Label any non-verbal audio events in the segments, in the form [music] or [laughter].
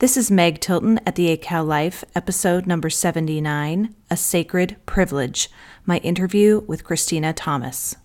This is Meg Tilton at the ACAL Life, episode number 79 A Sacred Privilege, my interview with Kristina Thomas.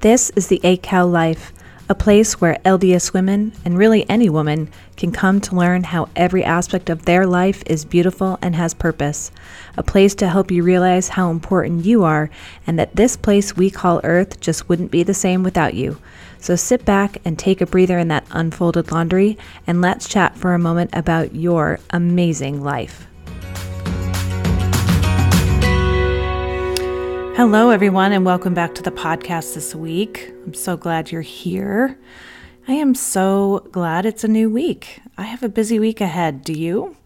This is the ACAL Life, a place where LDS women, and really any woman, can come to learn how every aspect of their life is beautiful and has purpose. A place to help you realize how important you are and that this place we call Earth just wouldn't be the same without you. So sit back and take a breather in that unfolded laundry, and let's chat for a moment about your amazing life. Hello, everyone, and welcome back to the podcast this week. I'm so glad you're here. I am so glad it's a new week. I have a busy week ahead. Do you?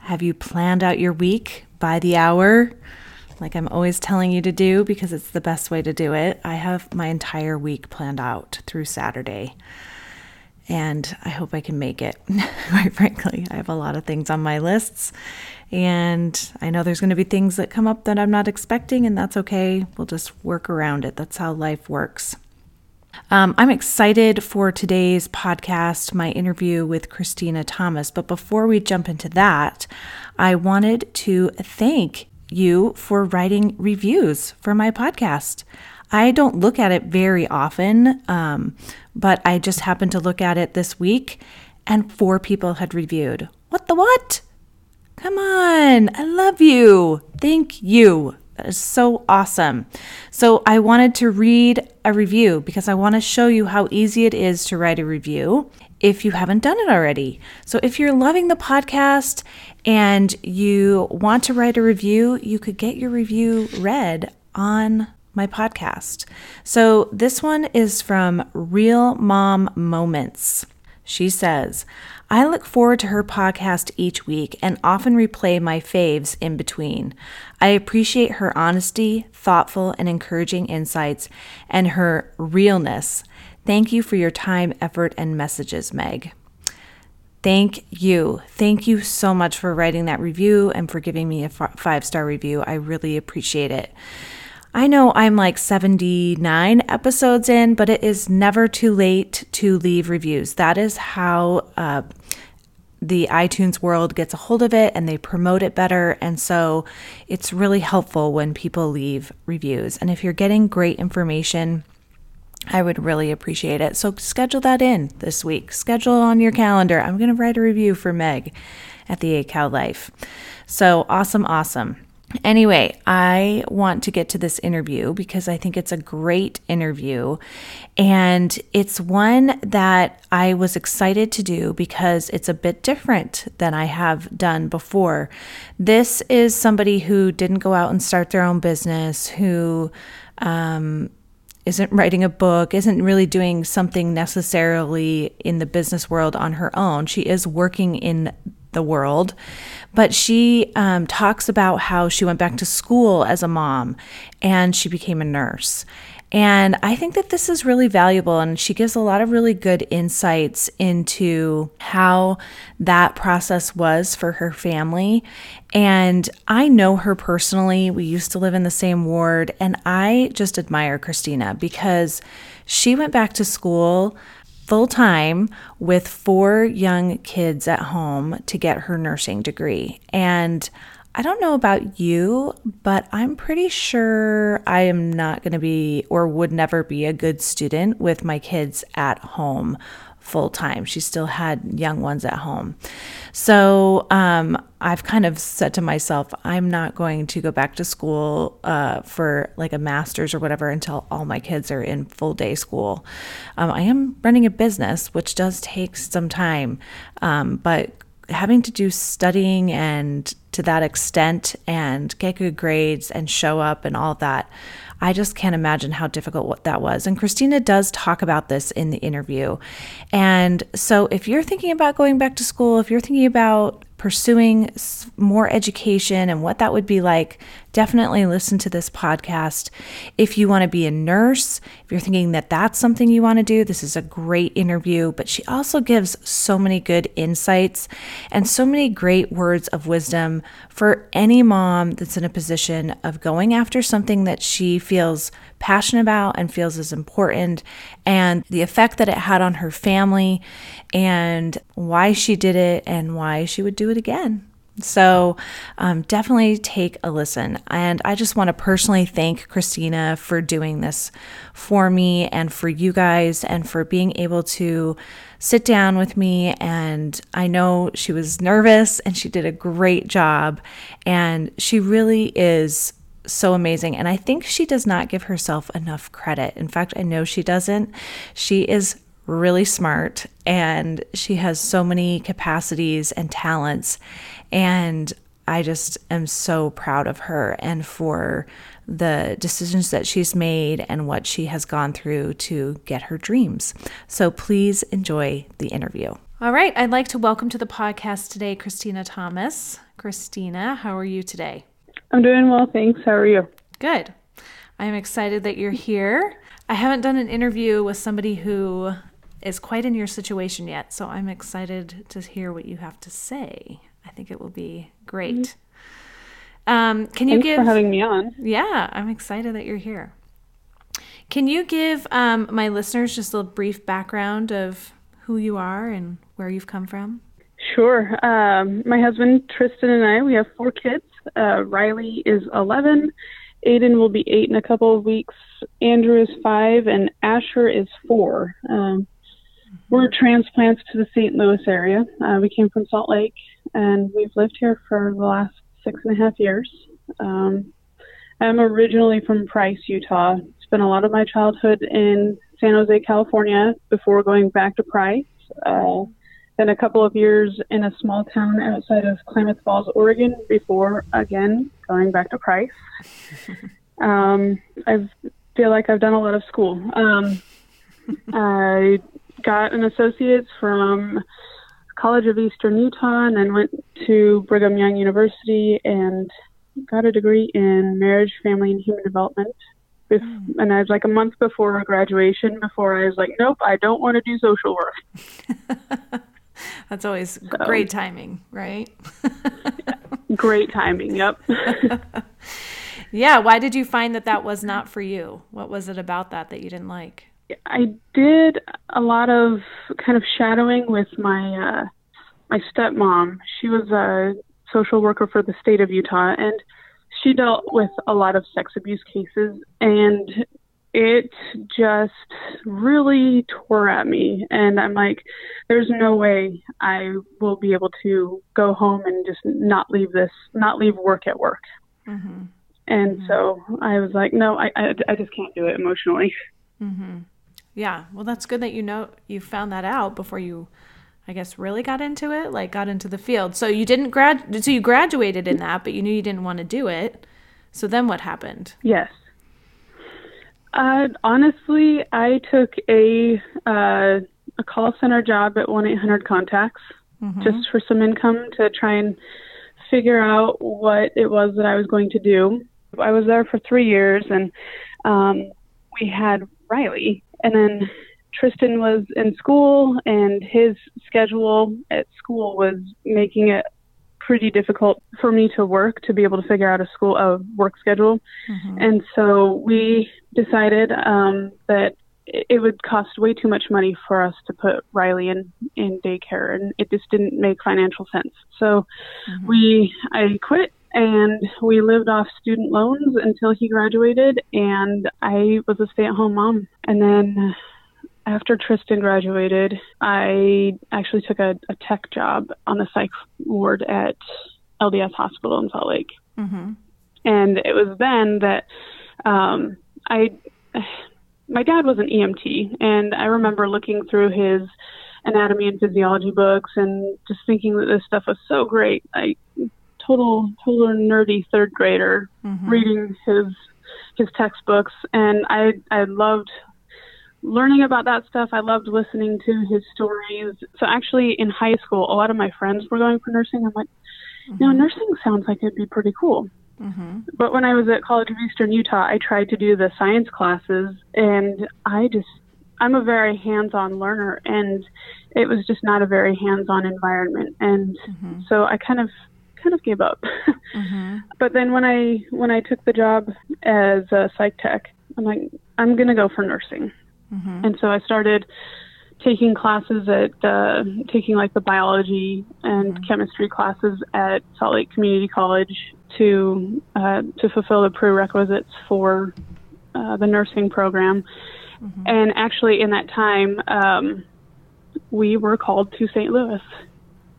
Have you planned out your week by the hour? Like I'm always telling you to do because it's the best way to do it. I have my entire week planned out through Saturday. And I hope I can make it. [laughs] Quite frankly, I have a lot of things on my lists and I know there's going to be things that come up that I'm not expecting, and that's okay. We'll just work around it. That's how life works. Um, I'm excited for today's podcast, my interview with Kristina Thomas. But before we jump into that, I wanted to thank you for writing reviews for my podcast. I don't look at it very often, um, but I just happened to look at it this week, and four people had reviewed. What the what? Come on. I love you. Thank you. That is so awesome. So, I wanted to read a review because I want to show you how easy it is to write a review if you haven't done it already. So, if you're loving the podcast and you want to write a review, you could get your review read on my podcast. So, this one is from Real Mom Moments. She says, I look forward to her podcast each week and often replay my faves in between. I appreciate her honesty, thoughtful, and encouraging insights, and her realness. Thank you for your time, effort, and messages, Meg. Thank you. Thank you so much for writing that review and for giving me a five star review. I really appreciate it. I know I'm like 79 episodes in, but it is never too late to leave reviews. That is how uh, the iTunes world gets a hold of it and they promote it better. And so it's really helpful when people leave reviews. And if you're getting great information, I would really appreciate it. So schedule that in this week. Schedule on your calendar. I'm going to write a review for Meg at the ACAL Life. So awesome, awesome. Anyway, I want to get to this interview because I think it's a great interview. And it's one that I was excited to do because it's a bit different than I have done before. This is somebody who didn't go out and start their own business, who um, isn't writing a book, isn't really doing something necessarily in the business world on her own. She is working in the world. But she um, talks about how she went back to school as a mom and she became a nurse. And I think that this is really valuable. And she gives a lot of really good insights into how that process was for her family. And I know her personally. We used to live in the same ward. And I just admire Kristina because she went back to school full time with four young kids at home to get her nursing degree. And I don't know about you, but I'm pretty sure I am not going to be or would never be a good student with my kids at home full time. She still had young ones at home. So um, I've kind of said to myself, I'm not going to go back to school uh, for like a master's or whatever until all my kids are in full day school. Um, I am running a business, which does take some time, um, but having to do studying and to that extent and get good grades and show up and all that I just can't imagine how difficult what that was. And Kristina does talk about this in the interview. And so if you're thinking about going back to school, if you're thinking about pursuing more education and what that would be like, definitely listen to this podcast. If you want to be a nurse, if you're thinking that that's something you want to do, this is a great interview. But she also gives so many good insights and so many great words of wisdom for any mom that's in a position of going after something that she feels passionate about and feels is important, and the effect that it had on her family, and why she did it, and why she would do it again. So um, definitely take a listen. And I just want to personally thank Kristina for doing this for me and for you guys and for being able to sit down with me. And I know she was nervous and she did a great job. And she really is so amazing. And I think she does not give herself enough credit. In fact, I know she doesn't. She is really smart and she has so many capacities and talents. And I just am so proud of her and for the decisions that she's made and what she has gone through to get her dreams. So please enjoy the interview. All right, I'd like to welcome to the podcast today Kristina Thomas. Kristina, how are you today? I'm doing well, thanks. How are you? Good. I'm excited that you're here. I haven't done an interview with somebody who is quite in your situation yet, so I'm excited to hear what you have to say. I think it will be great. Um, can you Thanks give for having me on? Yeah, I'm excited that you're here. Can you give um, my listeners just a brief background of who you are and where you've come from? Sure. Um, my husband Tristan and I, we have four kids. Uh, Riley is 11. Aiden will be eight in a couple of weeks. Andrew is five, and Asher is four. Um, we're transplants to the St. Louis area. Uh, we came from Salt Lake, and we've lived here for the last six and a half years. Um, I'm originally from Price, Utah. Spent a lot of my childhood in San Jose, California, before going back to Price. Uh, then a couple of years in a small town outside of Klamath Falls, Oregon, before again going back to Price. [laughs] um, I feel like I've done a lot of school. Um, [laughs] I got an associate's from College of Eastern Utah and then went to Brigham Young University and got a degree in marriage, family, and human development. Mm. And I was like a month before graduation, before I was like, nope, I don't want to do social work. [laughs] That's always so, great timing, right? [laughs] great timing, yep. [laughs] yeah, why did you find that that was not for you? What was it about that that you didn't like? I did a lot of kind of shadowing with my uh, my stepmom. She was a social worker for the state of Utah, and she dealt with a lot of sex abuse cases, and it just really tore at me. And I'm like, there's no way I will be able to go home and just not leave this, not leave work at work. Mm-hmm. And mm-hmm. so I was like, no, I, I, I just can't do it emotionally. Mm-hmm. Yeah. Well, that's good that you know you found that out before you, I guess, really got into it, like got into the field. So you didn't grad, so you graduated in that, but you knew you didn't want to do it. So then what happened? Yes. Uh, honestly, I took a uh, a call center job at one eight hundred contacts mm-hmm. just for some income to try and figure out what it was that I was going to do. I was there for three years, and um, we had Riley, and then Tristan was in school, and his schedule at school was making it pretty difficult for me to work to be able to figure out a school a work schedule. Mm-hmm. And so we decided um, that it would cost way too much money for us to put Riley in in daycare, and it just didn't make financial sense. So mm-hmm. we I quit and we lived off student loans until he graduated and I was a stay-at-home mom and then after Tristan graduated I actually took a, a tech job on the psych ward at LDS Hospital in Salt Lake mm-hmm. and it was then that um, I my dad was an EMT and I remember looking through his anatomy and physiology books and just thinking that this stuff was so great. I total total nerdy third grader mm-hmm. reading his his textbooks and I I loved learning about that stuff. I loved listening to his stories. So actually in high school a lot of my friends were going for nursing. I'm like, mm-hmm. you know, nursing sounds like it'd be pretty cool. Mm-hmm. But when I was at College of Eastern Utah, I tried to do the science classes, and I just I'm a very hands-on learner, and it was just not a very hands-on environment, and mm-hmm. so I kind of kind of gave up. [laughs] mm-hmm. But then when I when I took the job as a psych tech, I'm like I'm gonna go for nursing, mm-hmm. and so I started taking classes at uh, taking like the biology and mm-hmm. chemistry classes at Salt Lake Community College to uh, to fulfill the prerequisites for uh, the nursing program. Mm-hmm. And actually, in that time, um, we were called to St. Louis.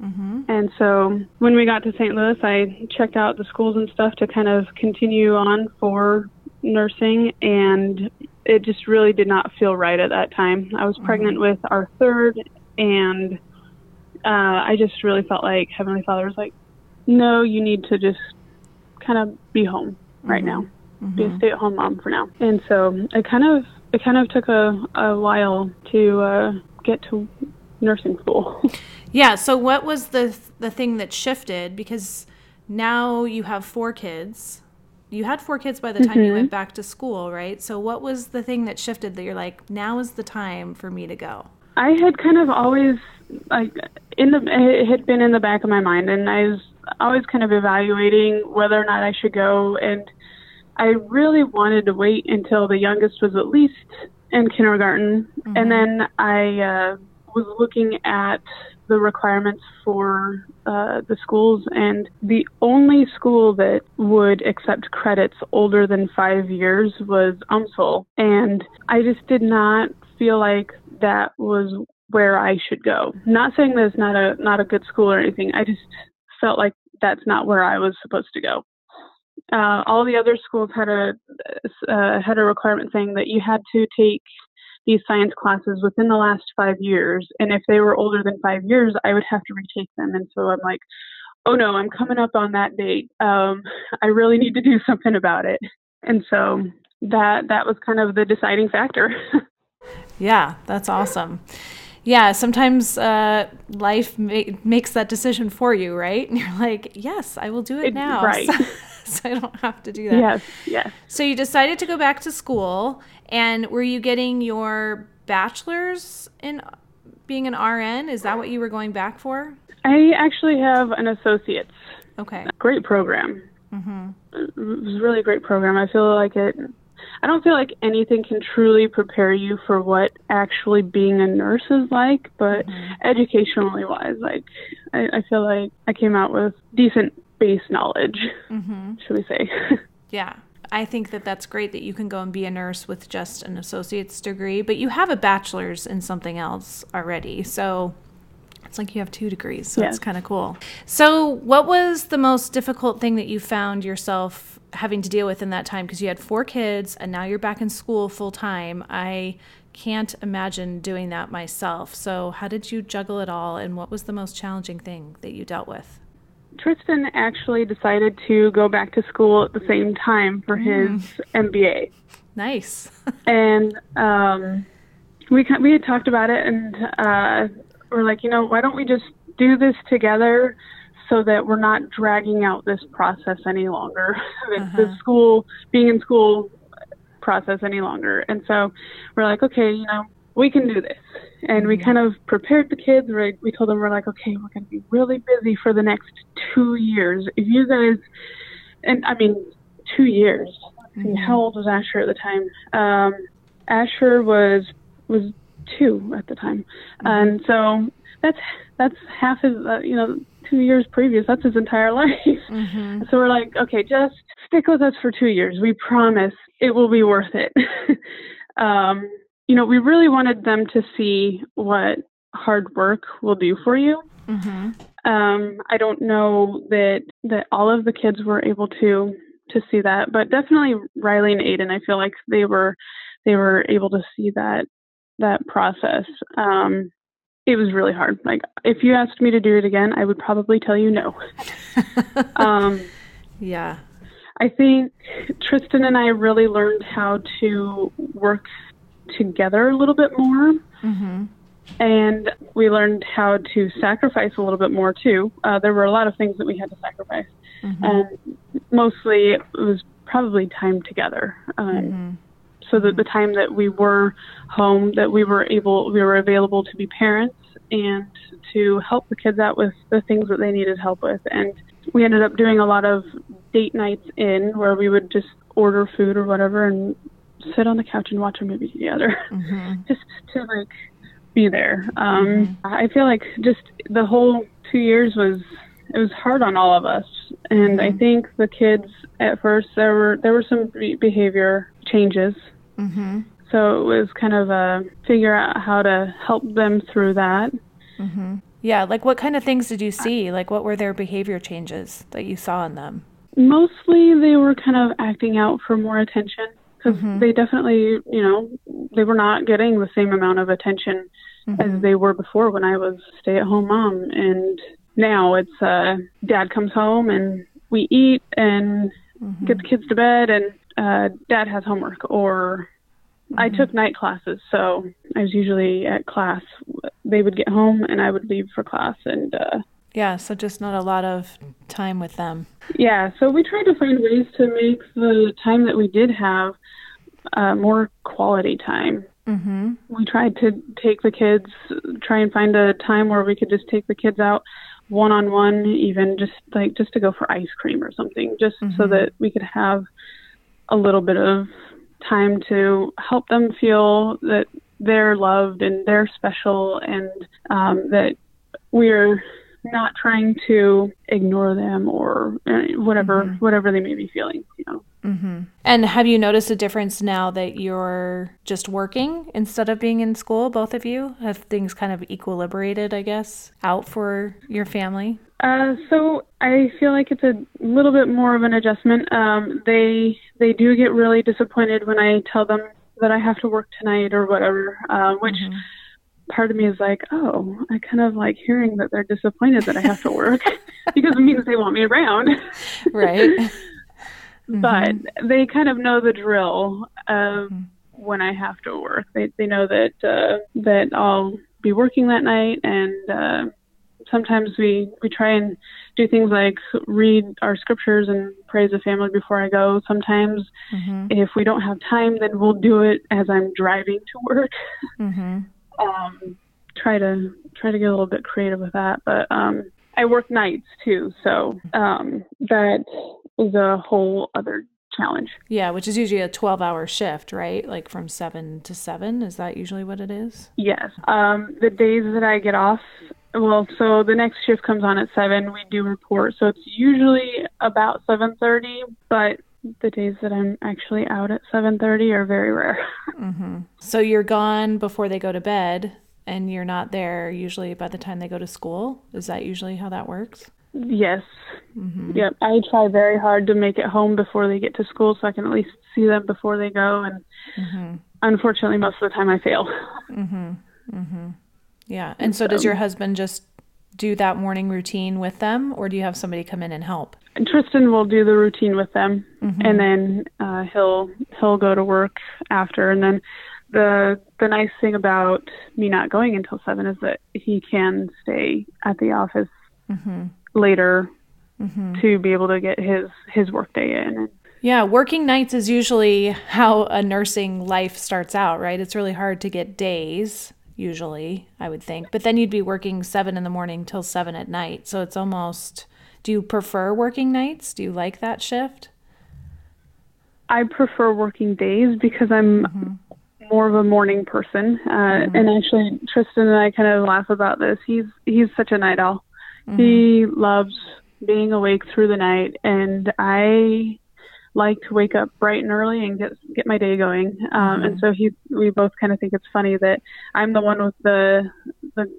Mm-hmm. And so when we got to St. Louis, I checked out the schools and stuff to kind of continue on for nursing, and it just really did not feel right at that time. I was mm-hmm. pregnant with our third, and uh, I just really felt like Heavenly Father was like, no, you need to just kind of be home right mm-hmm. now, mm-hmm. be a stay-at-home mom for now. And so it kind of it kind of took a, a while to uh, get to nursing school. [laughs] yeah. So what was the the thing that shifted? Because now you have four kids. You had four kids by the time mm-hmm. you went back to school, right? So what was the thing that shifted that you're like, now is the time for me to go? I had kind of always like in the it had been in the back of my mind, and I was always kind of evaluating whether or not I should go. And I really wanted to wait until the youngest was at least in kindergarten, mm-hmm. and then I uh, was looking at the requirements for uh, the schools, and the only school that would accept credits older than five years was UMSL, and I just did not feel like that was where I should go. Not saying that it's not a not a good school or anything. I just felt like that's not where I was supposed to go. Uh, all the other schools had a uh, had a requirement saying that you had to take these science classes within the last five years, and if they were older than five years, I would have to retake them. And so I'm like, oh no, I'm coming up on that date. Um, I really need to do [laughs] something about it. And so that that was kind of the deciding factor. [laughs] yeah, that's awesome yeah, sometimes uh, life ma- makes that decision for you, right? And you're like, yes, I will do it, it now. [laughs] Right. So, so, I don't have to do that. Yes, yes. So you decided to go back to school, and were you getting your bachelor's in being an RN? Is that what you were going back for? I actually have an associate's. Okay. Great program. Mm-hmm. It was a really great program. I feel like it I don't feel like anything can truly prepare you for what actually being a nurse is like, but mm-hmm. educationally wise, like I, I, feel like I came out with decent base knowledge, mm-hmm. should we say? [laughs] yeah. I think that that's great that you can go and be a nurse with just an associate's degree, but you have a bachelor's in something else already. So it's like you have two degrees, so yes. it's kind of cool. So, what was the most difficult thing that you found yourself having to deal with in that time because you had four kids and now you're back in school full time. I can't imagine doing that myself. So, how did you juggle it all and what was the most challenging thing that you dealt with? Tristan actually decided to go back to school at the same time for mm. his MBA. Nice. [laughs] and um, we we had talked about it, and uh, we're like, you know, why don't we just do this together? so that we're not dragging out this process any longer, [laughs] uh-huh. the school being in school process any longer. And so we're like, okay, you know, we can do this. And we kind of prepared the kids. Right? We told them we're like, okay, we're going to be really busy for the next two years. If you guys, and I mean, two years. Mm-hmm. How old was Asher at the time? Um, Asher was was two at the time, mm-hmm. and so that's that's half his. Uh, you know, two years previous. That's his entire [laughs] life. Mm-hmm. So we're like, okay, just stick with us for two years. We promise it will be worth it. [laughs] um, you know, we really wanted them to see what hard work will do for you. Mm-hmm. Um, I don't know that that all of the kids were able to to see that, but definitely Riley and Aiden. I feel like they were they were able to see that that process. Um, it was really hard. Like if you asked me to do it again, I would probably tell you no. [laughs] um, yeah. I think Tristan and I really learned how to work together a little bit more. Mm-hmm. And we learned how to sacrifice a little bit more too. Uh, there were a lot of things that we had to sacrifice. mm-hmm. and mostly it was probably time together. Um, mm-hmm. So that the time that we were home, that we were able, we were available to be parents and to help the kids out with the things that they needed help with. And we ended up doing a lot of date nights in where we would just order food or whatever and sit on the couch and watch a movie together, [laughs] mm-hmm. just to like be there. Um, mm-hmm. I feel like just the whole two years was it was hard on all of us, and mm-hmm. I think the kids at first there were there were some behavior changes. Mm-hmm. So it was kind of a figure out how to help them through that. Mm-hmm. Yeah, like what kind of things did you see? Like what were their behavior changes that you saw in them? Mostly they were kind of acting out for more attention because mm-hmm. they definitely, you know, they were not getting the same amount of attention mm-hmm. as they were before when I was stay-at-home mom. And now it's uh, dad comes home and we eat and mm-hmm. get the kids to bed, and uh, dad has homework. Or I mm-hmm. took night classes, so I was usually at class. They would get home and I would leave for class, and uh, yeah, so just not a lot of time with them. Yeah, so we tried to find ways to make the time that we did have uh, more quality time. Mm-hmm. We tried to take the kids, try and find a time where we could just take the kids out one on one, even just like just to go for ice cream or something, just mm-hmm. so that we could have a little bit of time to help them feel that they're loved and they're special and um, that we're not trying to ignore them or uh, whatever mm-hmm. whatever they may be feeling you know mm-hmm. and have you noticed a difference now that you're just working instead of being in school both of you have things kind of equilibrated i guess out for your family uh, so I feel like it's a little bit more of an adjustment. Um, they they do get really disappointed when I tell them that I have to work tonight or whatever, uh, which mm-hmm part of me is like, oh, I kind of like hearing that they're disappointed that I have to work [laughs] because it means they want me around. right. [laughs] Mm-hmm. But they kind of know the drill of mm-hmm. when I have to work. They they know that uh, that I'll be working that night, and uh, sometimes we we try and do things like read our scriptures and pray as a family before I go. Sometimes, mm-hmm. if we don't have time, then we'll do it as I'm driving to work. Um, try to try to get a little bit creative with that. But um, I work nights too, so um, that is a whole other challenge. Yeah, which is usually a 12 hour shift, right? Like from 7 to 7. Is that usually what it is? Yes. Um, the days that I get off, well, so the next shift comes on at 7. We do report. So it's usually about 7.30, but the days that I'm actually out at 7:30 are very rare. [laughs] mm-hmm. So you're gone before they go to bed, and you're not there usually by the time they go to school. Is that usually how that works? Yes. Mm-hmm. Yep. I try very hard to make it home before they get to school, so I can at least see them before they go. And mm-hmm. unfortunately, most of the time I fail. [laughs] Mm-hmm. Mm-hmm. Yeah. And so, does your husband just do that morning routine with them, or do you have somebody come in and help? Tristan will do the routine with them, mm-hmm. and then uh, he'll he'll go to work after. And then the the nice thing about me not going until seven is that he can stay at the office mm-hmm. later mm-hmm. to be able to get his his workday in. Yeah, working nights is usually how a nursing life starts out, right? It's really hard to get days usually, I would think. But then you'd be working seven in the morning till seven at night. So it's almost. Do you prefer working nights? Do you like that shift? I prefer working days because I'm mm-hmm. more of a morning person. Uh, mm-hmm. And actually, Tristan and I kind of laugh about this. He's he's such a night owl. Mm-hmm. He loves being awake through the night, and I like to wake up bright and early and get get my day going. Um, mm-hmm. And so he, we both kind of think it's funny that I'm the one with the the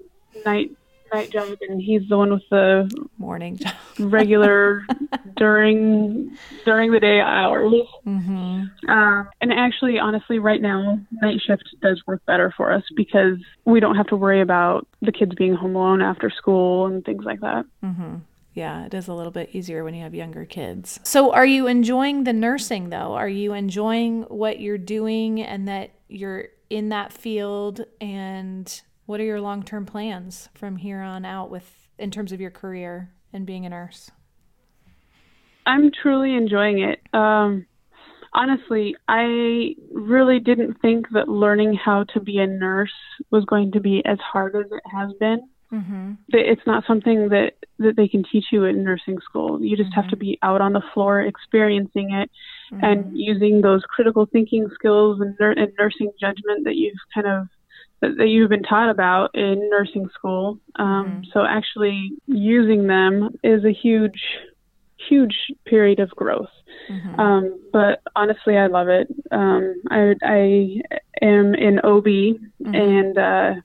night night job and he's the one with the morning job. [laughs] regular [laughs] during during the day hours. Mm-hmm. Um, and actually, honestly, right now, night shift does work better for us because we don't have to worry about the kids being home alone after school and things like that. Mm-hmm. Yeah, it is a little bit easier when you have younger kids. So, are you enjoying the nursing though? Are you enjoying what you're doing and that you're in that field? And what are your long term plans from here on out with in terms of your career and being a nurse? I'm truly enjoying it. Um, honestly, I really didn't think that learning how to be a nurse was going to be as hard as it has been. Mm-hmm. It's not something that that they can teach you in nursing school. You just mm-hmm. have to be out on the floor, experiencing it, mm-hmm. and using those critical thinking skills and, and nursing judgment that you've kind of that, that you've been taught about in nursing school. Um, mm-hmm. So actually using them is a huge, huge period of growth. Mm-hmm. Um, but honestly, I love it. Um, I, I am in OB, mm-hmm. and uh,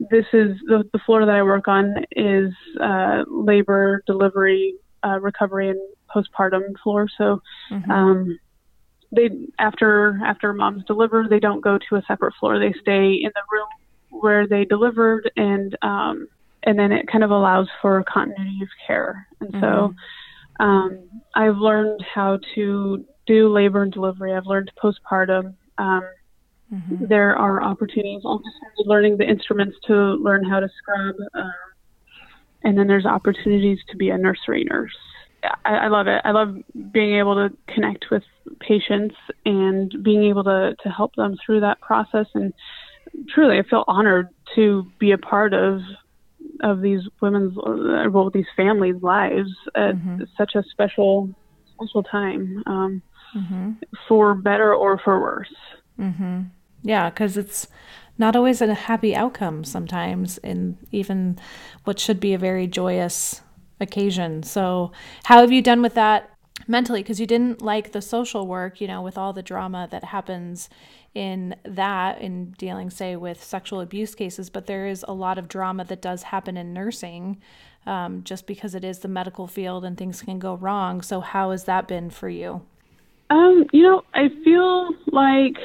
this is the, the floor that I work on is uh, labor, delivery, uh, recovery, and postpartum floor. So mm-hmm. um, they after after moms deliver, they don't go to a separate floor. They stay in the room where they delivered, and um, and then it kind of allows for continuity of care. And mm-hmm. so um, I've learned how to do labor and delivery. I've learned postpartum. Um, mm-hmm. There are opportunities. I'm just learning the instruments to learn how to scrub, um, and then there's opportunities to be a nursery nurse. I, I love it. I love being able to connect with patients and being able to, to help them through that process. And truly, I feel honored to be a part of of these women's, well, these families' lives at mm-hmm. such a special special time, um, mm-hmm. for better or for worse. Mm-hmm. Yeah, because it's not always a happy outcome sometimes in even what should be a very joyous occasion. So, how have you done with that mentally? Because you didn't like the social work, you know, with all the drama that happens in that, in dealing, say, with sexual abuse cases, but there is a lot of drama that does happen in nursing um, just because it is the medical field and things can go wrong. So, how has that been for you? Um, you know, I feel like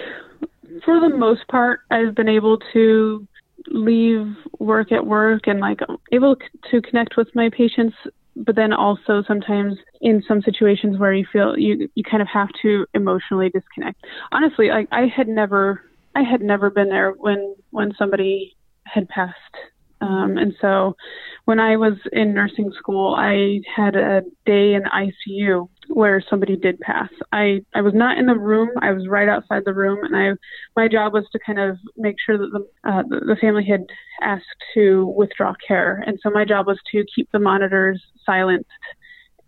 for the most part, I've been able to leave work at work and like able to connect with my patients but then also sometimes in some situations where you feel you you kind of have to emotionally disconnect. Honestly like i had never i had never been there when when somebody had passed um, and so when I was in nursing school, I had a day in ICU where somebody did pass. I, I was not in the room. I was right outside the room, and I my job was to kind of make sure that the uh, the family had asked to withdraw care, and so my job was to keep the monitors silenced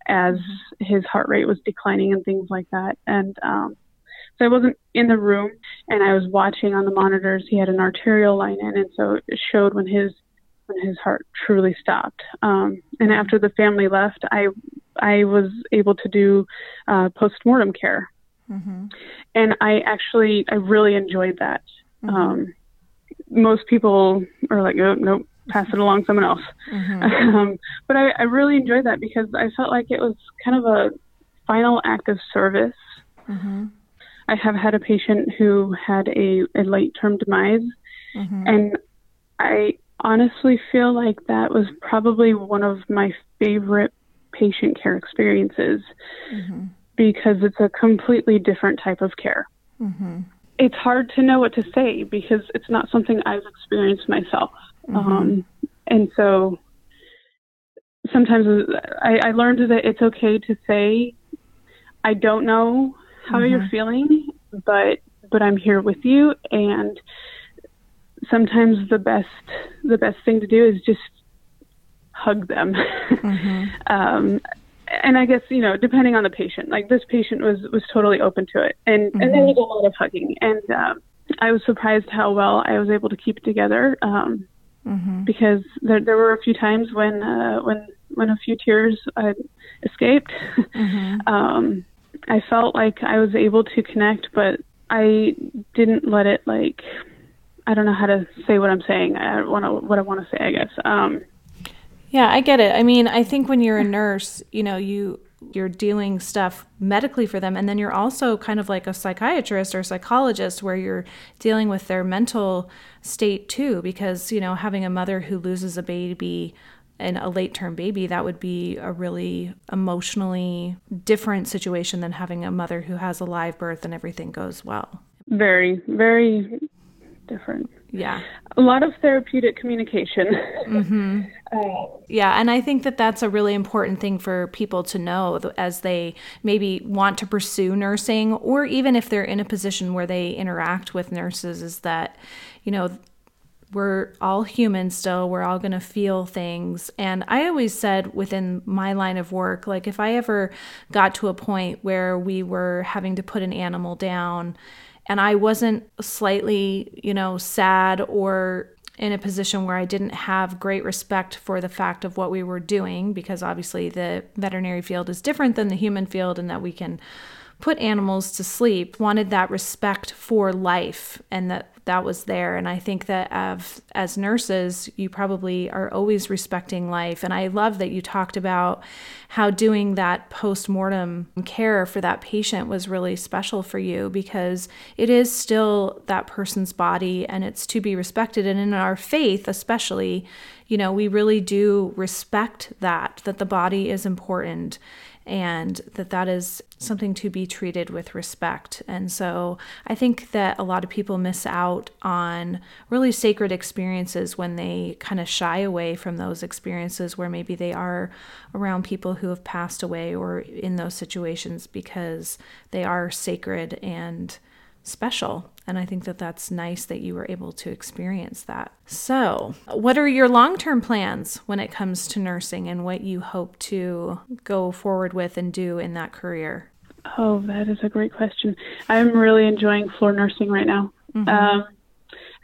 as his heart rate was declining and things like that. And um, so I wasn't in the room, and I was watching on the monitors. He had an arterial line in, and so it showed when his when his heart truly stopped. Um, and after the family left, I I was able to do uh, post mortem care, mm-hmm. and I actually I really enjoyed that. Mm-hmm. Um, most people are like, oh, nope, pass it along someone else. Mm-hmm. [laughs] Um, but I, I really enjoyed that because I felt like it was kind of a final act of service. Mm-hmm. I have had a patient who had a, a late term demise, mm-hmm. and I honestly feel like that was probably one of my favorite patient care experiences mm-hmm. because it's a completely different type of care. Mm-hmm. It's hard to know what to say because it's not something I've experienced myself. Mm-hmm. Um, and so sometimes I, I learned that it's okay to say, I don't know how you're mm-hmm. feeling, but but I'm here with you and sometimes the best the best thing to do is just hug them. Mm-hmm. [laughs] um, and I guess you know, depending on the patient, like this patient was was totally open to it, and mm-hmm. and there was a lot of hugging, and um, I was surprised how well I was able to keep it together. Um, mm-hmm. Because there there were a few times when uh, when when a few tears uh, escaped. Mm-hmm. [laughs] um, I felt like I was able to connect, but I didn't let it like I don't know how to say what I'm saying. I want to what I want to say. I guess. Um, yeah, I get it. I mean, I think when you're a nurse, you know, you you're dealing stuff medically for them and then you're also kind of like a psychiatrist or psychologist where you're dealing with their mental state too because you know having a mother who loses a baby and a late term baby that would be a really emotionally different situation than having a mother who has a live birth and everything goes well very very different. Yeah. A lot of therapeutic communication. Mm-hmm. [laughs] uh, Yeah, and I think that that's a really important thing for people to know as they maybe want to pursue nursing, or even if they're in a position where they interact with nurses, is that, you know, we're all human still. We're all going to feel things. And I always said within my line of work, like if I ever got to a point where we were having to put an animal down and I wasn't slightly, you know, sad or in a position where I didn't have great respect for the fact of what we were doing, because obviously the veterinary field is different than the human field, and that we can put animals to sleep, wanted that respect for life and that that was there. And I think that as, as nurses, you probably are always respecting life. And I love that you talked about how doing that post mortem care for that patient was really special for you because it is still that person's body and it's to be respected. And in our faith, especially, you know, we really do respect that, that the body is important and that that is something to be treated with respect. And so I think that a lot of people miss out on really sacred experiences when they kind of shy away from those experiences where maybe they are around people who have passed away or in those situations because they are sacred and special. And I think that that's nice that you were able to experience that. So, what are your long term plans when it comes to nursing and what you hope to go forward with and do in that career? Oh, that is a great question. I'm really enjoying floor nursing right now. Mm-hmm. Um,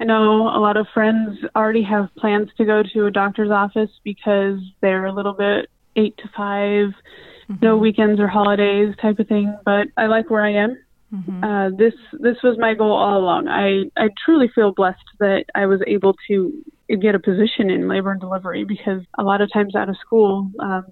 I know a lot of friends already have plans to go to a doctor's office because they're a little bit eight to 5 mm-hmm. no weekends or holidays type of thing. But I like where I am. Mm-hmm. Uh, this this was my goal all along. I I truly feel blessed that I was able to get a position in labor and delivery because a lot of times out of school um,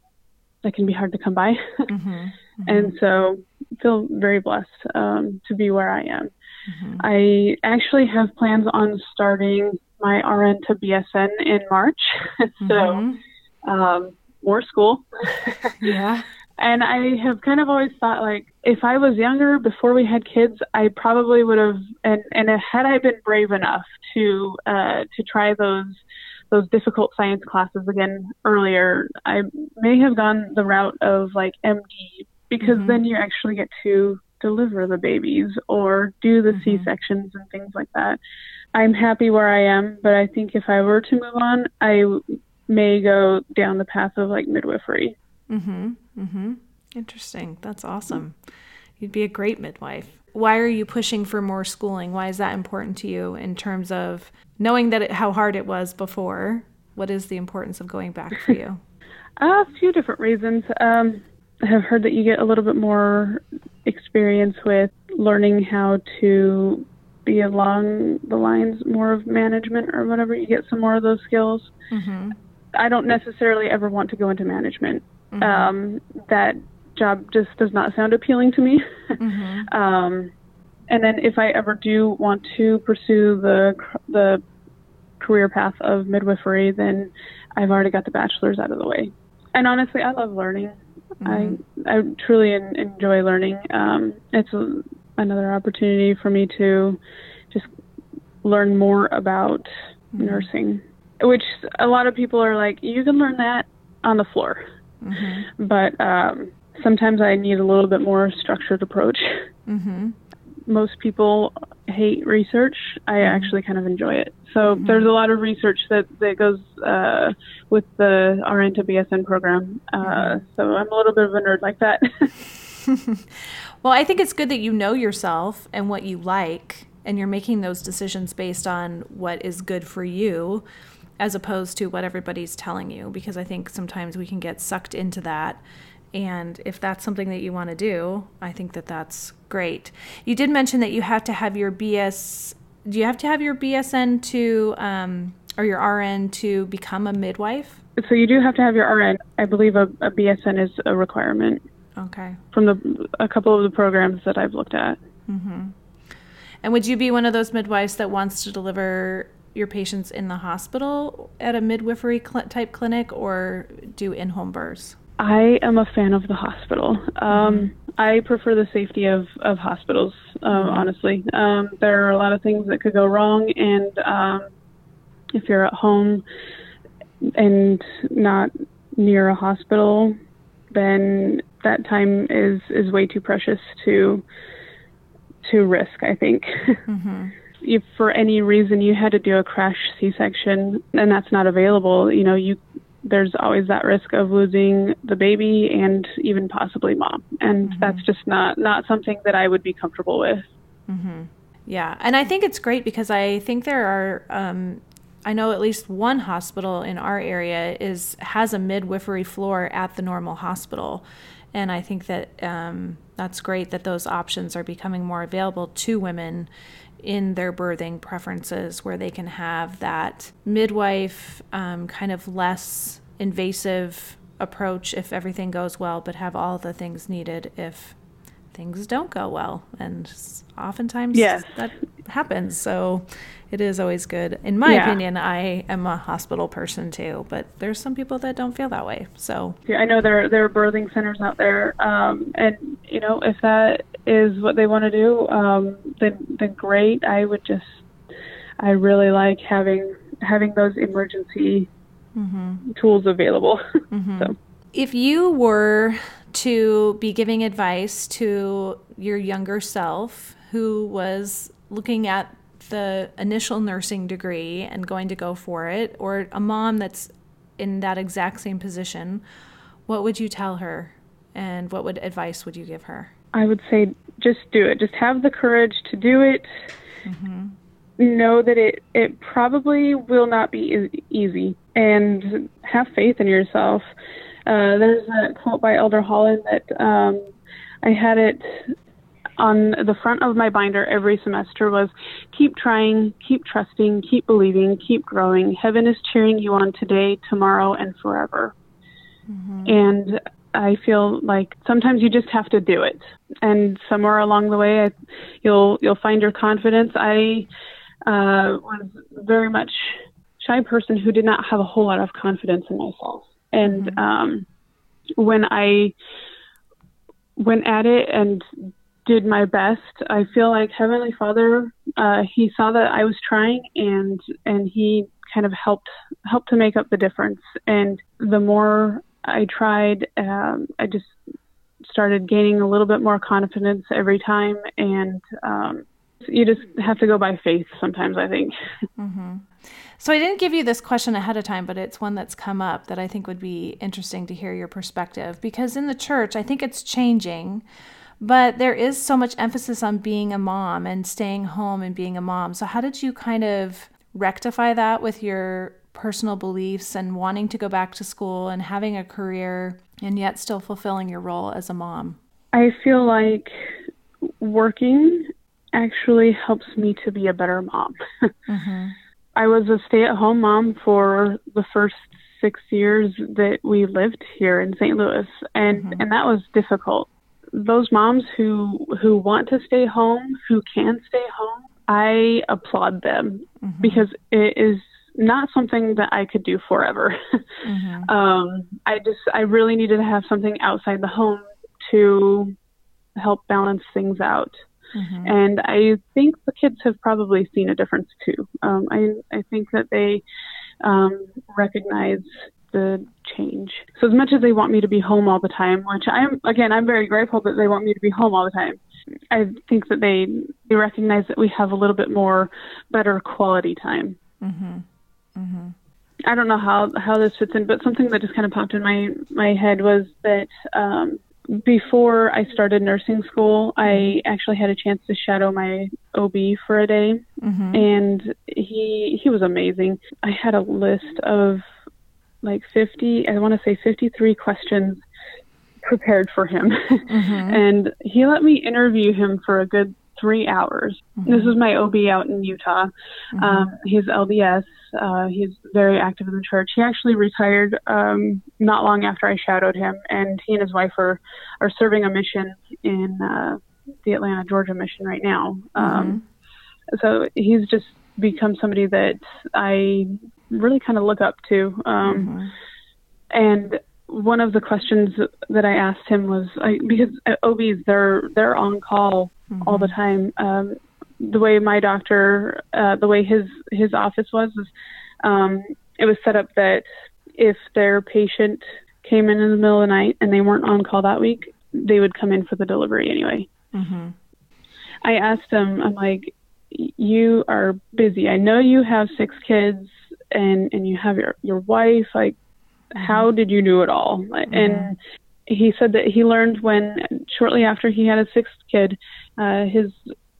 that can be hard to come by, [laughs] mm-hmm. Mm-hmm. and so feel very blessed um, to be where I am. Mm-hmm. I actually have plans on starting my RN to BSN in March, [laughs] so mm-hmm. um, more school. [laughs] yeah. And I have kind of always thought like if I was younger before we had kids, I probably would have and and had I been brave enough to uh to try those those difficult science classes again earlier, I may have gone the route of like MD because mm-hmm. then you actually get to deliver the babies or do the mm-hmm. C sections and things like that. I'm happy where I am, but I think if I were to move on, I may go down the path of like midwifery. Mhm. Mhm. Interesting. That's awesome. You'd be a great midwife. Why are you pushing for more schooling? Why is that important to you in terms of knowing that it, how hard it was before? What is the importance of going back for you? [laughs] a few different reasons. Um, I have heard that you get a little bit more experience with learning how to be along the lines more of management or whatever. You get some more of those skills. Mm-hmm. I don't necessarily ever want to go into management. Mm-hmm. Um, that job just does not sound appealing to me. Mm-hmm. [laughs] um, and then if I ever do want to pursue the the career path of midwifery, then I've already got the bachelor's out of the way. And honestly, I love learning. Mm-hmm. I I truly en- enjoy learning. Um, it's a, another opportunity for me to just learn more about mm-hmm. nursing, which a lot of people are like, you can learn that on the floor. Mm-hmm. But um, sometimes I need a little bit more structured approach. Mm-hmm. Most people hate research. I mm-hmm. actually kind of enjoy it. So mm-hmm. there's a lot of research that that goes uh, with the RN to BSN program. Uh, mm-hmm. so I'm a little bit of a nerd like that. [laughs] well, I think it's good that you know yourself and what you like, and you're making those decisions based on what is good for you as opposed to what everybody's telling you because I think sometimes we can get sucked into that. And if that's something that you want to do, I think that that's great. You did mention that you have to have your BS. Do you have to have your BSN to, um, or your RN to become a midwife? So you do have to have your RN. I believe a, a BSN is a requirement. Okay. From the a couple of the programs that I've looked at. Mm-hmm. And would you be one of those midwives that wants to deliver your patients in the hospital at a midwifery cl- type clinic or do in home births? I am a fan of the hospital. Um, mm-hmm. I prefer the safety of, of hospitals. Uh, honestly, um, there are a lot of things that could go wrong, and um, if you're at home and not near a hospital, then that time is is way too precious to to risk. I think. [laughs] Mm-hmm. If for any reason you had to do a crash C-section and that's not available, you know, you there's always that risk of losing the baby and even possibly mom, and mm-hmm. that's just not not something that I would be comfortable with. Mm-hmm. Yeah, and I think it's great because I think there are. Um, I know at least one hospital in our area is has a midwifery floor at the normal hospital, and I think that um, that's great that those options are becoming more available to women in their birthing preferences where they can have that midwife um, kind of less invasive approach if everything goes well, but have all the things needed if things don't go well. And oftentimes yes. that happens. So it is always good. In my yeah. opinion, I am a hospital person too, but there's some people that don't feel that way. So yeah, I know there there are birthing centers out there, um, and you know if that is what they want to do, um, then then great. I would just I really like having having those emergency mm-hmm. tools available. [laughs] Mm-hmm. so if you were to be giving advice to your younger self who was looking at the initial nursing degree and going to go for it, or a mom that's in that exact same position, what would you tell her? And what would advice would you give her? I would say just do it. Just have the courage to do it. Mm-hmm. Know that it it probably will not be easy, and have faith in yourself. Uh, there's a quote by Elder Holland that um, I had it on the front of my binder every semester was keep trying, keep trusting, keep believing, keep growing. Heaven is cheering you on today, tomorrow, and forever. Mm-hmm. And I feel like sometimes you just have to do it, and somewhere along the way, I, you'll you'll find your confidence. I uh, was very much shy person who did not have a whole lot of confidence in myself, and mm-hmm. um, when I went at it and did my best. I feel like Heavenly Father, uh, He saw that I was trying, and and He kind of helped helped to make up the difference. And the more I tried, um, I just started gaining a little bit more confidence every time, and um, you just have to go by faith sometimes. I think. [laughs] Mm-hmm. So I didn't give you this question ahead of time, but it's one that's come up that I think would be interesting to hear your perspective because in the church, I think it's changing but there is so much emphasis on being a mom and staying home and being a mom. So, how did you kind of rectify that with your personal beliefs and wanting to go back to school and having a career and yet still fulfilling your role as a mom? I feel like working actually helps me to be a better mom. [laughs] mm-hmm. I was a stay at home mom for the first six years that we lived here in St. Louis and mm-hmm. and that was difficult those moms who who want to stay home, who can stay home, I applaud them mm-hmm. because it is not something that I could do forever. [laughs] mm-hmm. um, I just I really needed to have something outside the home to help balance things out. Mm-hmm. And I think the kids have probably seen a difference too. Um, I I think that they um, recognize the change. So as much as they want me to be home all the time, which I'm again I'm very grateful that they want me to be home all the time. I think that they they recognize that we have a little bit more better quality time. Mm-hmm. Mm-hmm. I don't know how how this fits in, but something that just kind of popped in my my head was that um, before I started nursing school, I actually had a chance to shadow my OB for a day, mm-hmm. and he he was amazing. I had a list of like 50, I want to say 53 questions prepared for him. Mm-hmm. [laughs] and he let me interview him for a good three hours. Mm-hmm. This is my OB out in Utah. Mm-hmm. Um, he's LDS. Uh, he's very active in the church. He actually retired um, not long after I shadowed him, and he and his wife are are serving a mission in uh, the Atlanta, Georgia mission right now. Um, mm-hmm. so he's just become somebody that I really kind of look up to. Um, mm-hmm. And one of the questions that I asked him was I, because OBs they're they're on call mm-hmm. all the time. Um, the way my doctor, uh, the way his his office was, is um, it was set up that if their patient came in in the middle of the night and they weren't on call that week, they would come in for the delivery anyway. Mm-hmm. I asked him, I'm like, you are busy. I know you have six kids and and you have your your wife. Like, mm-hmm. how did you do it all? Mm-hmm. And he said that he learned when shortly after he had a sixth kid, uh, his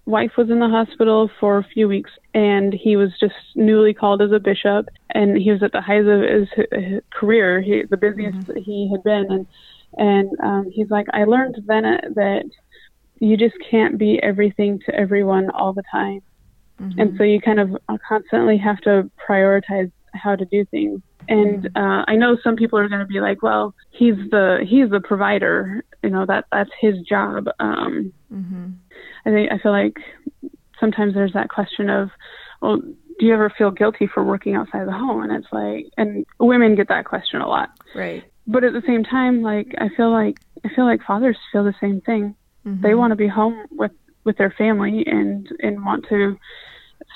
wife was in the hospital for a few weeks and he was just newly called as a bishop and he was at the height of his, his career he, the busiest mm-hmm. he had been and and um, he's like i learned then that you just can't be everything to everyone all the time mm-hmm. and so you kind of constantly have to prioritize how to do things and uh, I know some people are going to be like, "Well, he's the he's the provider, you know that that's his job." Um, mm-hmm. I think I feel like sometimes there's that question of, well, do you ever feel guilty for working outside the home? And it's like, and women get that question a lot. Right. But at the same time, like I feel like I feel like fathers feel the same thing. Mm-hmm. They want to be home with with their family and and want to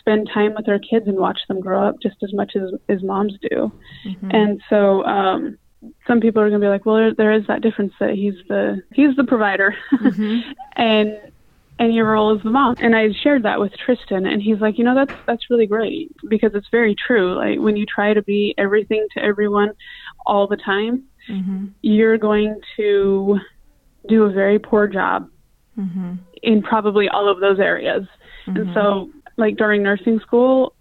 spend time with their kids and watch them grow up just as much as as moms do. Mm-hmm. And so um some people are going to be like, well, there, there is that difference that he's the he's the provider, mm-hmm. [laughs] and and your role as the mom. And I shared that with Tristan, and he's like, you know, that's that's really great because it's very true. Like when you try to be everything to everyone all the time, mm-hmm. you're going to do a very poor job mm-hmm. in probably all of those areas. Mm-hmm. And so, like during nursing school,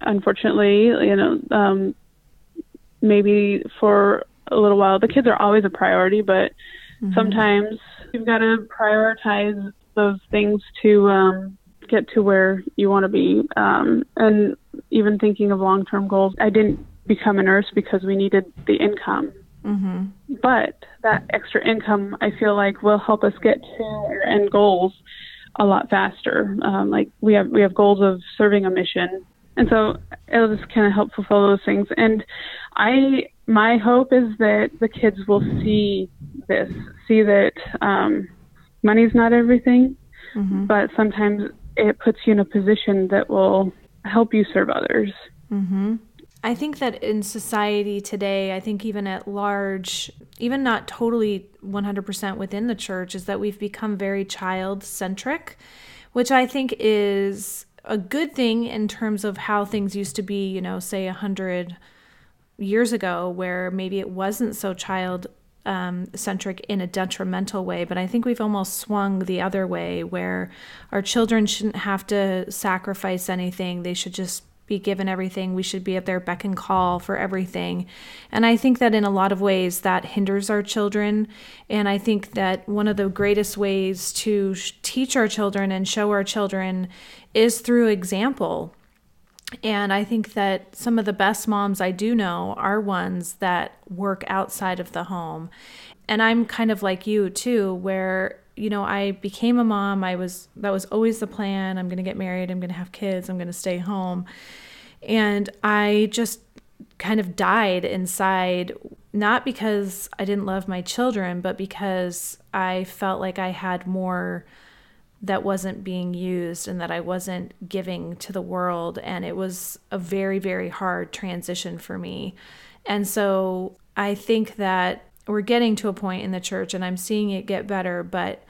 unfortunately, you know, um, maybe for a little while, the kids are always a priority, but mm-hmm. sometimes you've got to prioritize those things to um, get to where you want to be. Um, and even thinking of long term goals, I didn't become a nurse because we needed the income. Mm-hmm. But that extra income, I feel like, will help us get to our end goals a lot faster. Um, like we have we have goals of serving a mission, and so it'll just kind of help fulfill those things. And I my hope is that the kids will see this, see that um, money's not everything, mm-hmm. but sometimes it puts you in a position that will help you serve others. Mm-hmm. I think that in society today, I think even at large, even not totally 100% within the church, is that we've become very child centric, which I think is a good thing in terms of how things used to be, you know, say 100 years ago, where maybe it wasn't so child um, centric in a detrimental way, but I think we've almost swung the other way where our children shouldn't have to sacrifice anything. They should just be given everything. We should be at their beck and call for everything. And I think that in a lot of ways that hinders our children. And I think that one of the greatest ways to teach our children and show our children is through example. And I think that some of the best moms I do know are ones that work outside of the home. And I'm kind of like you too, where, you know, I became a mom. I was, that was always the plan. I'm going to get married. I'm going to have kids. I'm going to stay home. And I just kind of died inside, not because I didn't love my children, but because I felt like I had more that wasn't being used and that I wasn't giving to the world. And it was a very, very hard transition for me. And so I think that we're getting to a point in the church and I'm seeing it get better, but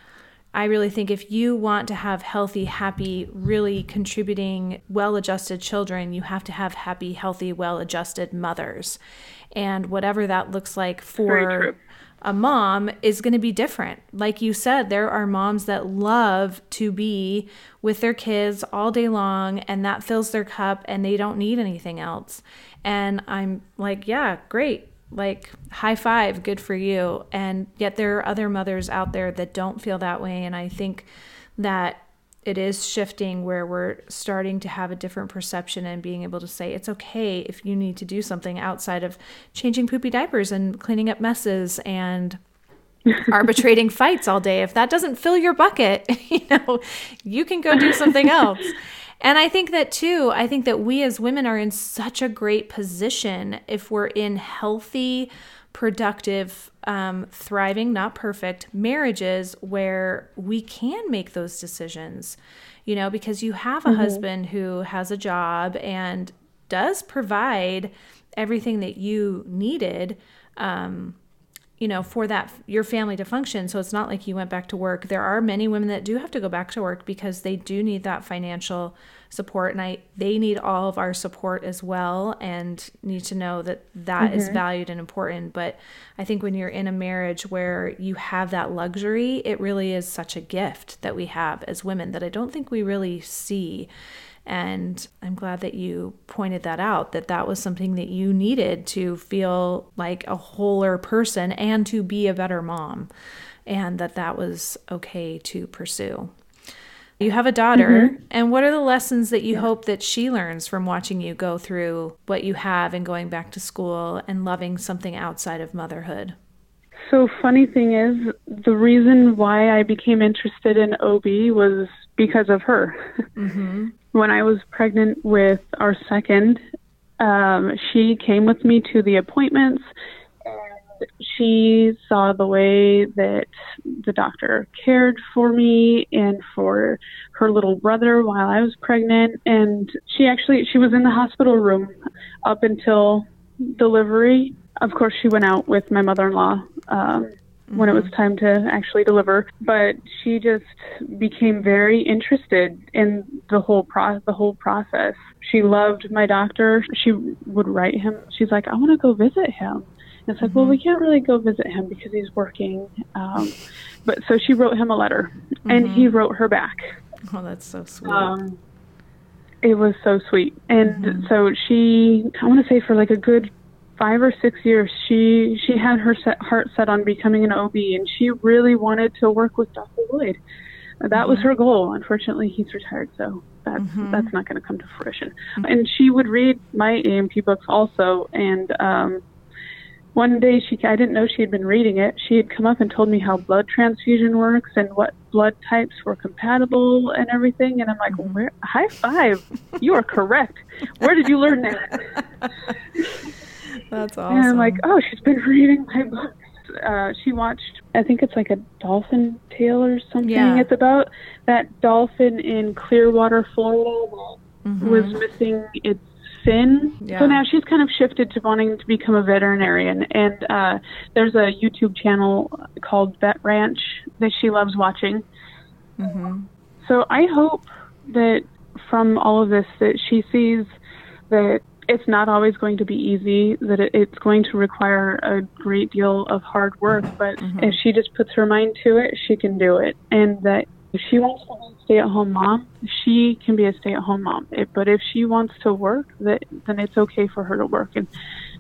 I really think if you want to have healthy, happy, really contributing, well adjusted children, you have to have happy, healthy, well adjusted mothers. And whatever that looks like for a mom is going to be different. Like you said, there are moms that love to be with their kids all day long and that fills their cup and they don't need anything else. And I'm like, yeah, great. Like, high five, good for you. And yet, there are other mothers out there that don't feel that way. And I think that it is shifting where we're starting to have a different perception and being able to say it's okay if you need to do something outside of changing poopy diapers and cleaning up messes and [laughs] arbitrating fights all day if that doesn't fill your bucket [laughs] you know you can go do something else And I think that too, I think that we as women are in such a great position if we're in healthy, productive, um, thriving, not perfect marriages where we can make those decisions, you know, because you have a mm-hmm. husband who has a job and does provide everything that you needed. Um, you know, for that your family to function. So it's not like you went back to work. There are many women that do have to go back to work because they do need that financial support and I they need all of our support as well and need to know that that mm-hmm. is valued and important. But I think when you're in a marriage where you have that luxury, it really is such a gift that we have as women that I don't think we really see. And I'm glad that you pointed that out that that was something that you needed to feel like a wholer person and to be a better mom, and that that was okay to pursue. You have a daughter, mm-hmm. and what are the lessons that you yeah. hope that she learns from watching you go through what you have and going back to school and loving something outside of motherhood? So, funny thing is, the reason why I became interested in OB was because of her. Mm-hmm. When I was pregnant with our second, um, she came with me to the appointments and she saw the way that the doctor cared for me and for her little brother while I was pregnant and she actually she was in the hospital room up until delivery. Of course she went out with my mother-in-law um, when it was mm-hmm. time to actually deliver. But she just became very interested in the whole pro the whole process. She loved my doctor. She would write him. She's like, I want to go visit him. And it's like, mm-hmm. well, we mm-hmm. can't really go visit him because he's working. Um, but so she wrote him a letter, mm-hmm. and he mm-hmm. wrote her back. Oh, that's so sweet. Um, it was so sweet, and mm-hmm. so she, I want to say, for like a good five or six years, she she had her set, heart set on becoming an OB, and she really wanted to work with Dr. Lloyd. That mm-hmm. was her goal. Unfortunately, he's retired, so that's mm-hmm. that's not going to come to fruition. Mm-hmm. And she would read my A&P books also, and um, one day she I didn't know she had been reading it. She had come up and told me how blood transfusion works and what blood types were compatible and everything. And I'm like, mm-hmm. where? High five! You are correct. Where did you learn that? [laughs] That's awesome. And I'm like, oh, she's been [laughs] reading my books. Uh, she watched, I think it's like a dolphin tale or something. Yeah. It's about that dolphin in Clearwater, Florida that mm-hmm. was missing its fin. Yeah. So now she's kind of shifted to wanting to become a veterinarian. And uh, there's a YouTube channel called Vet Ranch that she loves watching. Mm-hmm. So I hope that from all of this that she sees that it's not always going to be easy, that it, it's going to require a great deal of hard work, but mm-hmm. if she just puts her mind to it, she can do it. And that if she wants to be a stay at home mom, she can be a stay at home mom. It, but if she wants to work, that, then it's okay for her to work. And,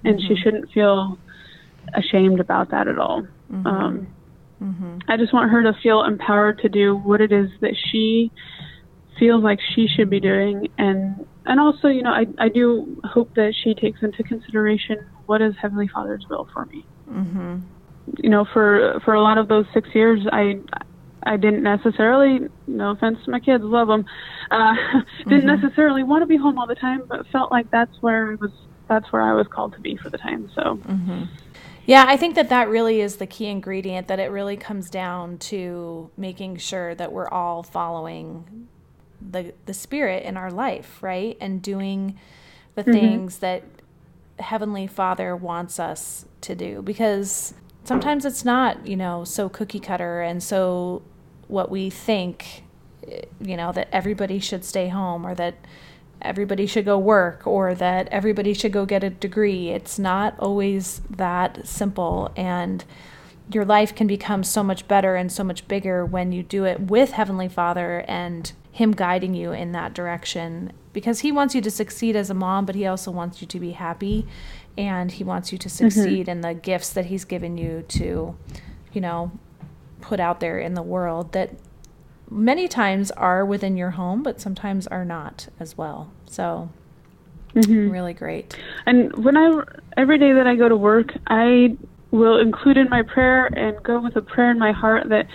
and mm-hmm. she shouldn't feel ashamed about that at all. Mm-hmm. Um, mm-hmm. I just want her to feel empowered to do what it is that she feels like she should be doing and and also, you know, I, I do hope that she takes into consideration what is Heavenly Father's will for me. Mm-hmm. You know, for for a lot of those six years, I I didn't necessarily, no offense to my kids, love them, uh, [laughs] didn't mm-hmm. necessarily want to be home all the time, but felt like that's where I was that's where I was called to be for the time. So. Mm-hmm. Yeah, I think that that really is the key ingredient. That it really comes down to making sure that we're all following the the spirit in our life, right? And doing the mm-hmm. things that heavenly Father wants us to do because sometimes it's not, you know, so cookie cutter and so what we think you know that everybody should stay home or that everybody should go work or that everybody should go get a degree. It's not always that simple and your life can become so much better and so much bigger when you do it with Heavenly Father and him guiding you in that direction because he wants you to succeed as a mom, but he also wants you to be happy and he wants you to mm-hmm. succeed mm-hmm. in the gifts that he's given you to, you know, put out there in the world that many times are within your home, but sometimes are not as well. So, mm-hmm. really great. And when I, every day that I go to work, I will include in my prayer and go with a prayer in my heart that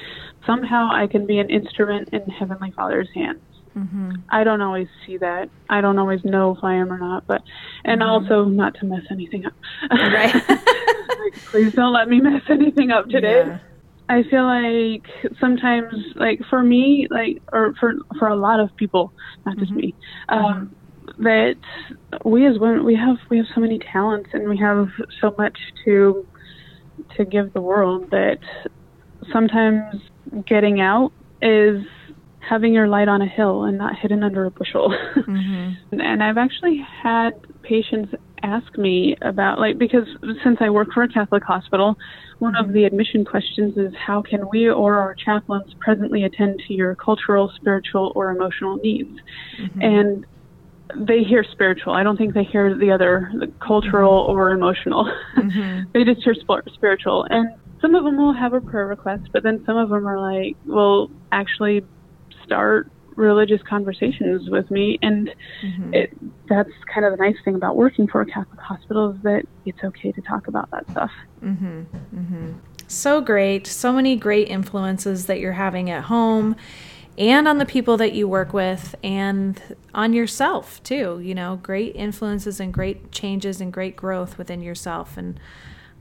somehow I can be an instrument in Heavenly Father's hands. Mm-hmm. I don't always see that. I don't always know if I am or not. But and mm-hmm. also not to mess anything up. Right. [laughs] like, please don't let me mess anything up today. Yeah. I feel like sometimes, like for me, like or for for a lot of people, not just mm-hmm. me, um, that we as women we have we have so many talents and we have so much to to give the world that sometimes getting out is having your light on a hill and not hidden under a bushel. [laughs] Mm-hmm. and I've actually had patients ask me about like because since I work for a Catholic hospital, one of the admission questions is how can we or our chaplains presently attend to your cultural, spiritual, or emotional needs? Mm-hmm. And they hear spiritual. I don't think they hear the other, the cultural mm-hmm. or emotional. Mm-hmm. [laughs] they just hear spiritual. And some of them will have a prayer request, but then some of them are like, well, actually start religious conversations with me. And mm-hmm. it, that's kind of the nice thing about working for a Catholic hospital is that it's okay to talk about that stuff. Mm-hmm. Mm-hmm. So great. So many great influences that you're having at home and on the people that you work with and on yourself too. You know, great influences and great changes and great growth within yourself. And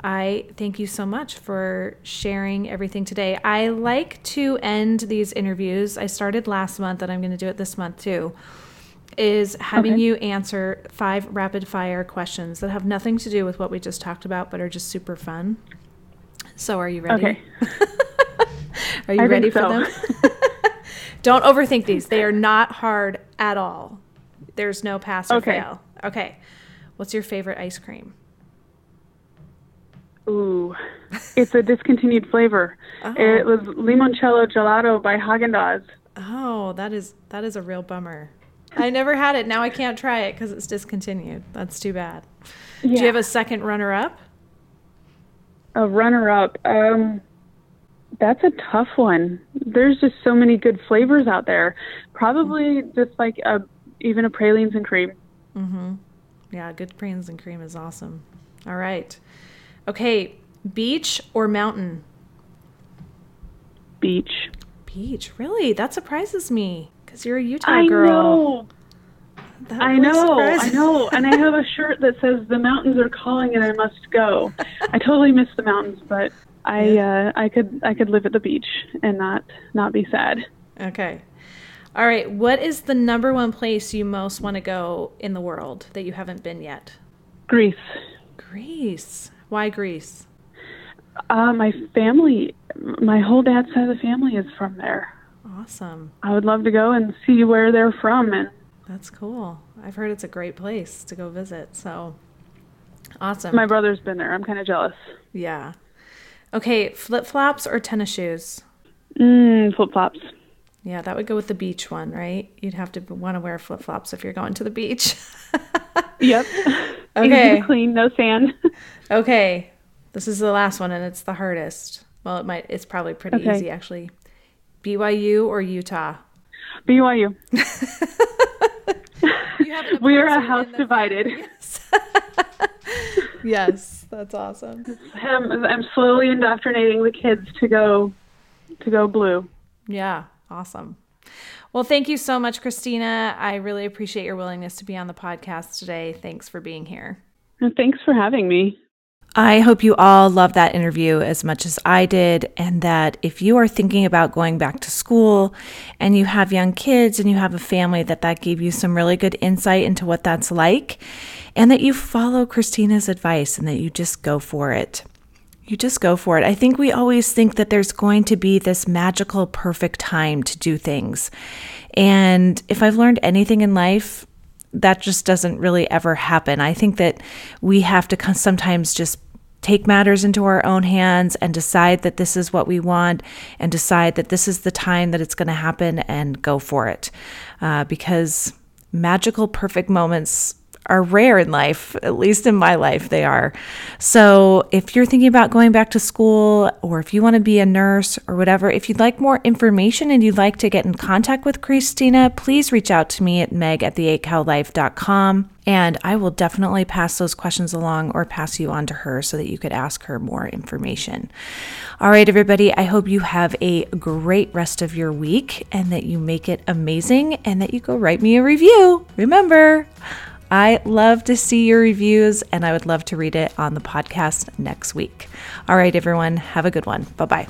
I thank you so much for sharing everything today. I like to end these interviews. I started last month and I'm going to do it this month too. Is having okay. you answer five rapid fire questions that have nothing to do with what we just talked about, but are just super fun. So, are you ready? Okay. [laughs] are you I ready for so. them? [laughs] Don't overthink these. They are not hard at all. There's no pass or okay. fail. Okay. What's your favorite ice cream? Ooh, it's a discontinued flavor. [laughs] Oh. It was limoncello gelato by Haagen Dazs. Oh, that is that is a real bummer. I never had it. Now I can't try it because it's discontinued. That's too bad. Yeah. Do you have a second runner-up? A runner-up. Um, that's a tough one. There's just so many good flavors out there. Probably just like a even a pralines and cream. Mhm. Yeah, good pralines and cream is awesome. All right. Okay, beach or mountain? Beach. Beach. Really? That surprises me because you're a Utah I girl. Know. That I know. I know. And I have a shirt that says "The mountains are calling and I must go." [laughs] I totally miss the mountains, but I yeah. uh, I could I could live at the beach and not not be sad. Okay. All right. What is the number one place you most want to go in the world that you haven't been yet? Greece. Greece. Why Greece? Uh, my family, my whole dad's side of the family is from there. Awesome. I would love to go and see where they're from. And that's cool. I've heard it's a great place to go visit. So awesome. My brother's been there. I'm kind of jealous. Yeah. Okay, flip flops or tennis shoes? Mm, flip flops. Yeah, that would go with the beach one, right? You'd have to want to wear flip flops if you're going to the beach. [laughs] yep. [laughs] Okay. clean, no sand. [laughs] okay. This is the last one and it's the hardest. Well, it might it's probably pretty okay. easy actually. BYU or Utah? BYU. we are a house divided. Yes. yes, that's awesome. I'm, I'm slowly indoctrinating the kids to go to go blue. Yeah, awesome. Well, thank you so much, Kristina. I really appreciate your willingness to be on the podcast today. Thanks for being here. Thanks for having me. I hope you all loved that interview as much as I did, and that if you are thinking about going back to school and you have young kids and you have a family, that that gave you some really good insight into what that's like, and that you follow Kristina's advice and that you just go for it. You just go for it. I think we always think that there's going to be this magical, perfect time to do things. And if I've learned anything in life, that just doesn't really ever happen. I think that we have to sometimes just take matters into our own hands and decide that this is what we want and decide that this is the time that it's going to happen and go for it. Uh, because magical, perfect moments are rare in life, at least in my life, they are. So, if you're thinking about going back to school or if you want to be a nurse or whatever, if you'd like more information and you'd like to get in contact with Kristina, please reach out to me at meg at the8cowlife.com and I will definitely pass those questions along or pass you on to her so that you could ask her more information. All right, everybody, I hope you have a great rest of your week and that you make it amazing and that you go write me a review. Remember, I love to see your reviews and I would love to read it on the podcast next week. All right, everyone, have a good one. Bye bye.